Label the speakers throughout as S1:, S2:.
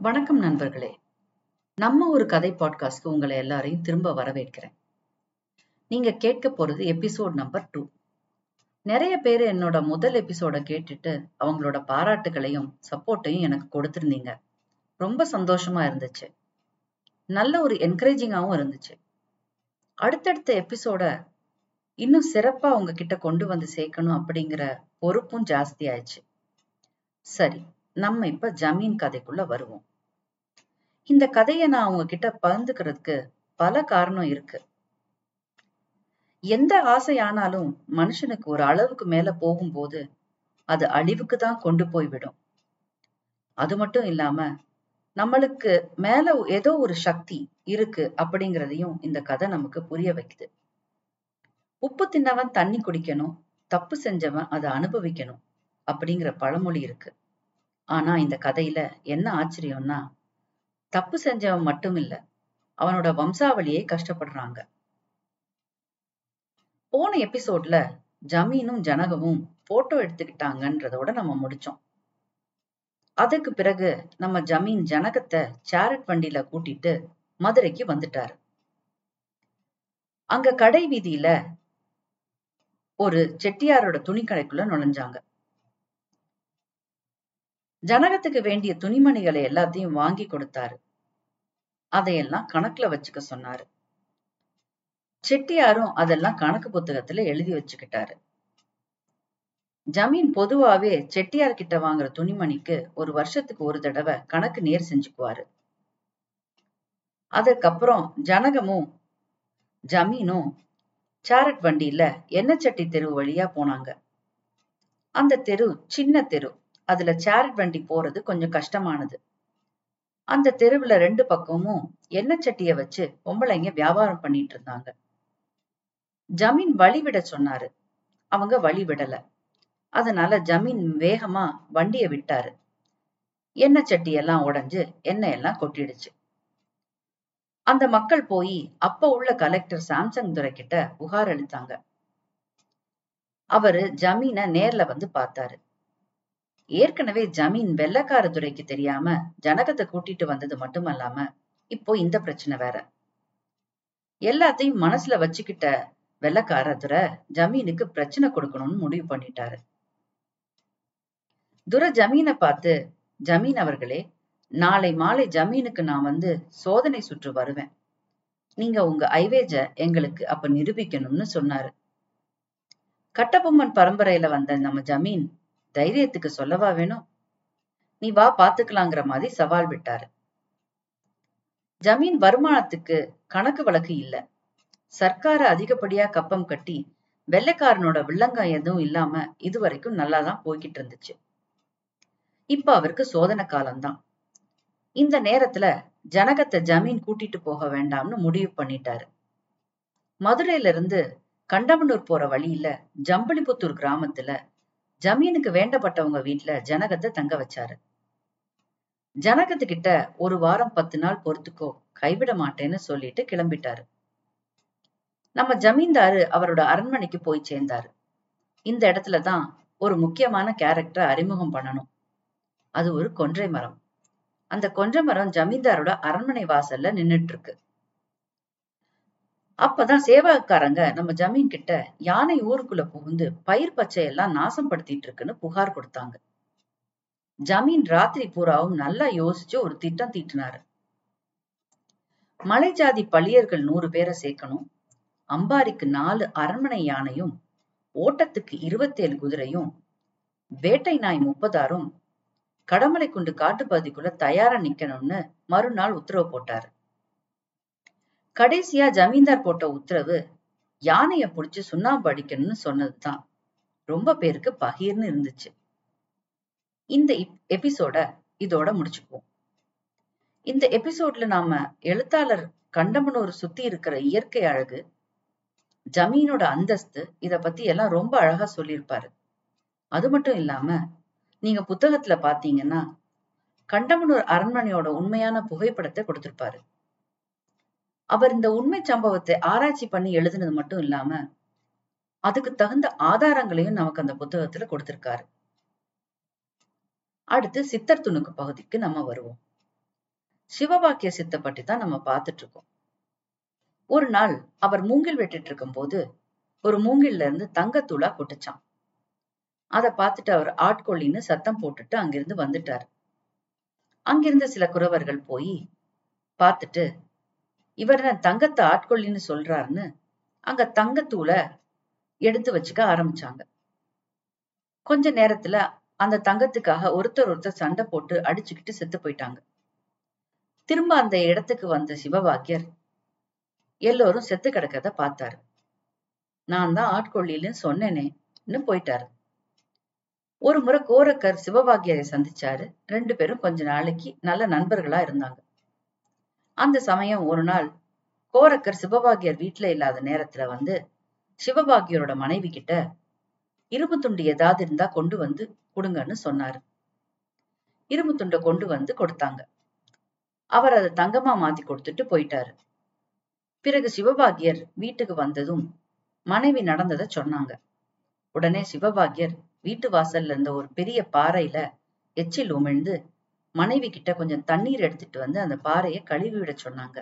S1: வணக்கம் நண்பர்களே. நம்ம ஒரு கதை பாட்காஸ்ட்க்கு உங்களை எல்லாரையும் திரும்ப வரவேற்கிறேன். நீங்க கேட்க போறது எபிசோட் நம்பர் டூ நிறைய பேர் என்னோட முதல் எபிசோட கேட்டுட்டு அவங்களோட பாராட்டுகளையும் சப்போர்ட்டையும் எனக்கு கொடுத்திருந்தீங்க. ரொம்ப சந்தோஷமா இருந்துச்சு. நல்ல ஒரு என்கரேஜிங்காவும் இருந்துச்சு. அடுத்தடுத்த எபிசோட இன்னும் சிறப்பா உங்ககிட்ட கொண்டு வந்து சேர்க்கணும் அப்படிங்கிற பொறுப்பும் ஜாஸ்தி ஆயிடுச்சு. சரி நம்ம இப்ப ஜமீன் கதைக்குள்ள வருவோம். இந்த கதையை நான் உங்ககிட்ட பகிர்ந்துக்கிறதுக்கு பல காரணம் இருக்கு. எந்த ஆசையானாலும் மனுஷனுக்கு ஒரு அளவுக்கு மேல போகும்போது அது அழிவுக்கு தான் கொண்டு போய் விடும். அது மட்டும் இல்லாம நம்மளுக்கு மேல ஏதோ ஒரு சக்தி இருக்கு அப்படிங்கிறதையும் இந்த கதை நமக்கு புரிய வைக்குது. உப்பு தின்னவன் தண்ணி குடிக்கணும் தப்பு செஞ்சவன் அதை அனுபவிக்கணும் அப்படிங்கிற பழமொழி இருக்கு. ஆனா இந்த கதையில என்ன ஆச்சரியம்னா தப்பு செஞ்சவன் மட்டும் இல்ல அவனோட வம்சாவளியே கஷ்டப்படுறாங்க. போன எபிசோட்ல ஜமீனும் ஜனகமும் போட்டோ எடுத்துக்கிட்டாங்கன்றதோட நம்ம முடிச்சோம். அதுக்கு பிறகு நம்ம ஜமீன் ஜனகத்தை சேரட் வண்டியில கூட்டிட்டு மதுரைக்கு வந்துட்டாரு. அங்க கடை வீதியில ஒரு செட்டியாரோட துணி கடைக்குள்ள நுழைஞ்சாங்க. ஜனகத்துக்கு வேண்டிய துணிமணிகளை எல்லாத்தையும் வாங்கி கொடுத்தாரு. அதையெல்லாம் கணக்குல வச்சுக்க சொன்னாரு. செட்டியாரும் அதெல்லாம் கணக்கு புத்தகத்துல எழுதி வச்சுக்கிட்டாரு. ஜமீன் பொதுவாவே செட்டியார் கிட்ட வாங்குற துணிமணிக்கு ஒரு வருஷத்துக்கு ஒரு தடவை கணக்கு நேர் செஞ்சுக்குவாரு. அதுக்கப்புறம் ஜனகமும் ஜமீனும் சாரட் வண்டியில எண்ணெய் சட்டி தெரு வழியா போனாங்க. அந்த தெரு சின்ன தெரு. அதுல சேரட் வண்டி போறது கொஞ்சம் கஷ்டமானது. அந்த தெருவுல ரெண்டு பக்கமும் எண்ணெய் சட்டிய வச்சு பொம்பளைங்க வியாபாரம் பண்ணிட்டு இருந்தாங்க. ஜமீன் வழி விட சொன்னாரு. அவங்க வழி விடல. அதனால ஜமீன் வேகமா வண்டிய விட்டாரு. எண்ணெய் சட்டி எல்லாம் உடைஞ்சு எண்ணெய் எல்லாம் கொட்டிடுச்சு. அந்த மக்கள் போய் அப்ப உள்ள கலெக்டர் சாம்சங் துரை கிட்ட புகார் அளித்தாங்க. அவரு ஜமீனை நேர்ல வந்து பார்த்தாரு. ஏற்கனவே ஜமீன் வெள்ளக்கார துறைக்கு தெரியாம ஜனகத்தை கூட்டிட்டு வந்தது மட்டுமல்லாம இப்போ இந்த பிரச்சனை வேற. எல்லாத்தையும் மனசுல வச்சுக்கிட்ட வெள்ளக்கார ஜமீனுக்கு பிரச்சனை கொடுக்கணும்னு முடிவு பண்ணிட்டாரு. துரை ஜமீனை பார்த்து ஜமீன் அவர்களே நாளை மாலை ஜமீனுக்கு நான் வந்து சோதனை சுற்று வருவேன். நீங்க உங்க ஐவேஜ எங்களுக்கு அப்ப நிரூபிக்கணும்னு சொன்னாரு. கட்டபொம்மன் பரம்பரையில வந்த நம்ம ஜமீன் தைரியத்துக்கு சொல்லவா வேணும்? நீ வா பாத்துக்கலாங்கிற மாதிரி சவால் விட்டாரு. ஜமீன் வருமானத்துக்கு கணக்கு வழக்கு இல்ல. சர்க்கார அதிகப்படியா கப்பம் கட்டி வெள்ளைக்காரனோட வில்லங்காய் எதுவும் இல்லாம இதுவரைக்கும் நல்லாதான் போய்கிட்டு இருந்துச்சு. இப்ப அவருக்கு சோதனை காலம்தான். இந்த நேரத்துல ஜனகத்தை ஜமீன் கூட்டிட்டு போக வேண்டாம்னு முடிவு பண்ணிட்டாரு. மதுரையில இருந்து கண்டமனூர் போற வழியில ஜம்பளிபுத்தூர் கிராமத்துல ஜமீனுக்கு வேண்டப்பட்டவங்க வீட்டுல ஜனகத்தை தங்க வச்சாரு. ஜனகத்துக்கிட்ட ஒரு வாரம் பத்து நாள் பொறுத்துக்கோ கைவிட மாட்டேன்னு சொல்லிட்டு கிளம்பிட்டாரு. நம்ம ஜமீன்தாரு அவரோட அரண்மனைக்கு போய் சேர்ந்தாரு. இந்த இடத்துலதான் ஒரு முக்கியமான கேரக்டரை அறிமுகம் பண்ணணும். அது ஒரு கொன்றை மரம். அந்த கொன்றை மரம் ஜமீன்தாரோட அரண்மனை வாசல்ல நின்னுட்டு இருக்கு. அப்பதான் சேவகக்காரங்க நம்ம ஜமீன் கிட்ட யானை ஊருக்குள்ள புகுந்து பயிர் பச்சை எல்லாம் நாசம் படுத்திட்டு இருக்குன்னு புகார் கொடுத்தாங்க. ஜமீன் ராத்திரி பூராவும் நல்லா யோசிச்சு ஒரு திட்டம் தீட்டினாரு. மலை ஜாதி பள்ளியர்கள் நூறு பேரை சேர்க்கணும். அம்பாரிக்கு நாலு அரண்மனை யானையும் ஓட்டத்துக்கு இருபத்தேழு குதிரையும் வேட்டை நாய் முப்பதாரும் கடமலை குண்டு காட்டுப்பகுதிக்குள்ள தயாரா நிக்கணும்னு மறுநாள் உத்தரவு போட்டாரு. கடைசியா ஜமீன்தார் போட்ட உத்தரவு யானைய புடிச்சு சுண்ணாம்பு அடிக்கணும்னு சொன்னதுதான். ரொம்ப பேருக்கு பகீர்னு இருந்துச்சு. இந்த எபிசோட இதோட முடிச்சுக்குவோம். இந்த எபிசோட்ல நாம எழுத்தாளர் கண்டமனூர் சுத்தி இருக்கிற இயற்கை அழகு ஜமீனோட அந்தஸ்து இத பத்தி எல்லாம் ரொம்ப அழகா சொல்லியிருப்பாரு. அது மட்டும் இல்லாம நீங்க புத்தகத்துல பாத்தீங்கன்னா கண்டமனூர் அரண்மனையோட உண்மையான புகைப்படத்தை கொடுத்திருப்பாரு. அவர் இந்த உண்மை சம்பவத்தை ஆராய்ச்சி பண்ணி எழுதுனது மட்டும் இல்லாம அதுக்கு தகுந்த ஆதாரங்களையும் நமக்கு அந்த புத்தகத்துல கொடுத்திருக்காரு. அடுத்து சித்தர் துணுக்கு பகுதிக்கு நம்ம வருவோம். சிவபாக்கிய சித்த பற்றி தான் நம்ம பார்த்துட்டு இருக்கோம். ஒரு நாள் அவர் மூங்கில் வெட்டிட்டு இருக்கும் போது ஒரு மூங்கில்ல இருந்து தங்கத்தூளா கொட்டுச்சான் அதை பார்த்துட்டு அவர் ஆட்கொள்ளின்னு சத்தம் போட்டுட்டு அங்கிருந்து வந்துட்டார். அங்கிருந்த சில குறவர்கள் போய் பார்த்துட்டு இவர் என்ன தங்கத்தை ஆட்கொள்ளின்னு சொல்றாருன்னு அங்க தங்கத்தூளை எடுத்து வச்சுக்க ஆரம்பிச்சாங்க. கொஞ்ச நேரத்துல அந்த தங்கத்துக்காக ஒருத்தர் ஒருத்தர் சண்டை போட்டு அடிச்சுக்கிட்டு செத்து போயிட்டாங்க. திரும்ப அந்த இடத்துக்கு வந்த சிவபாக்கியர் எல்லோரும் செத்து கிடக்கத பார்த்தாரு. நான் தான் ஆட்கொள்ளின்னு சொன்னேனேன்னு போயிட்டாரு. ஒரு முறை கோரக்கர் சிவபாக்கியரை சந்திச்சாரு. ரெண்டு பேரும் கொஞ்ச நாளைக்கு நல்ல நண்பர்களா இருந்தாங்க. அந்த சமயம் ஒரு நாள் கோரக்கர் சிவபாகியர் வீட்டுல இல்லாத நேரத்துல வந்து சிவபாகியரோட மனைவி கிட்ட இரும்பு துண்டு ஏதாவது இருந்தா கொண்டு வந்து கொடுங்கன்னு சொன்னாரு. இரும்பு துண்டை கொண்டு வந்து கொடுத்தாங்க. அவர் அதை தங்கமா மாத்தி கொடுத்துட்டு போயிட்டாரு. பிறகு சிவபாகியர் வீட்டுக்கு வந்ததும் மனைவி நடந்ததை சொன்னாங்க. உடனே சிவபாகியர் வீட்டு வாசல்ல இருந்த ஒரு பெரிய பாறையில எச்சில் உமிழ்ந்து மனைவி கிட்ட கொஞ்சம் தண்ணீர் எடுத்துட்டு வந்து அந்த பாறையை கழுவி விட சொன்னாங்க.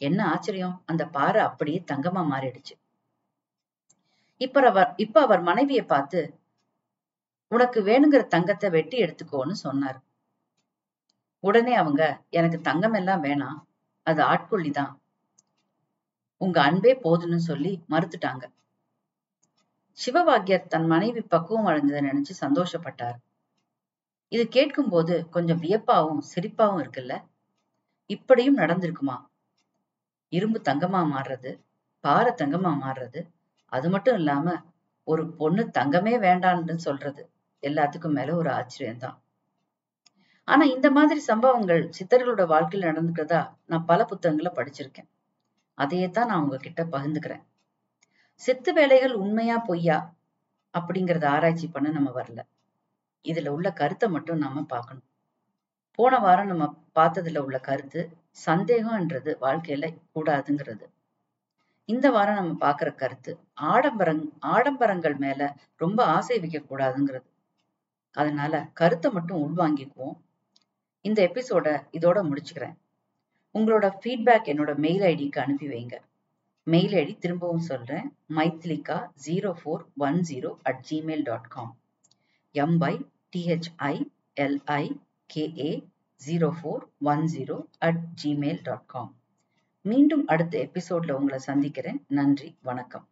S1: என்ன ஆச்சரியம்? அந்த பாறை அப்படியே தங்கமா மாறிடுச்சு. இப்ப அவர் இப்ப அவர் மனைவியை பார்த்து உனக்கு வேணுங்கிற தங்கத்தை வெட்டி எடுத்துக்கோன்னு சொன்னார். உடனே அவங்க எனக்கு தங்கம் எல்லாம் வேணாம். அது ஆட்கொள்ளிதான் உங்க அன்பே போதுன்னு சொல்லி மறுத்துட்டாங்க. சிவபாக்கியர் தன் மனைவி பக்குவம் அடைஞ்சதை நினைச்சு சந்தோஷப்பட்டார். இது கேட்கும்போது கொஞ்சம் வியப்பாவும் சிரிப்பாவும் இருக்குல்ல? இப்படியும் நடந்திருக்குமா? இரும்பு தங்கமா மாறுறது பாறை தங்கமா மாறுறது அது மட்டும் இல்லாம ஒரு பொண்ணு தங்கமே வேண்டான்னு சொல்றது எல்லாத்துக்கும் மேல ஒரு ஆச்சரியம்தான். ஆனா இந்த மாதிரி சம்பவங்கள் சித்தர்களோட வாழ்க்கையில் நடந்துக்கிறதா நான் பல புத்தகங்களை படிச்சிருக்கேன். அதையே தான் நான் உங்ககிட்ட பகிர்ந்துக்கிறேன். சித்து வேலைகள் உண்மையா பொய்யா அப்படிங்கறத ஆராய்ச்சி பண்ண நம்ம வரல. இதுல உள்ள கருத்தை மட்டும் நாம பார்க்கணும். போன வாரம் நம்ம பார்த்ததுல உள்ள கருத்து சந்தேகம்ன்றது வாழ்க்கையில கூடாதுங்கிறது. இந்த வாரம் நம்ம பார்க்குற கருத்து ஆடம்பரங் ஆடம்பரங்கள் மேல ரொம்ப ஆசை வைக்க கூடாதுங்கிறது அதனால கருத்தை மட்டும் உள்வாங்கிக்குவோம். இந்த எபிசோட இதோட முடிச்சுக்கிறேன். உங்களோட ஃபீட்பேக் என்னோட மெயில் ஐடிக்கு அனுப்பி வைங்க. மெயில் ஐடி திரும்பவும் சொல்றேன் Maithlika zero four one zero at Gmail dot com எம்பை by LI at zero four one zero at Gmail dot com மீண்டும் அடுத்த எபிசோட்ல உங்களை சந்திக்கிறேன். நன்றி. வணக்கம்.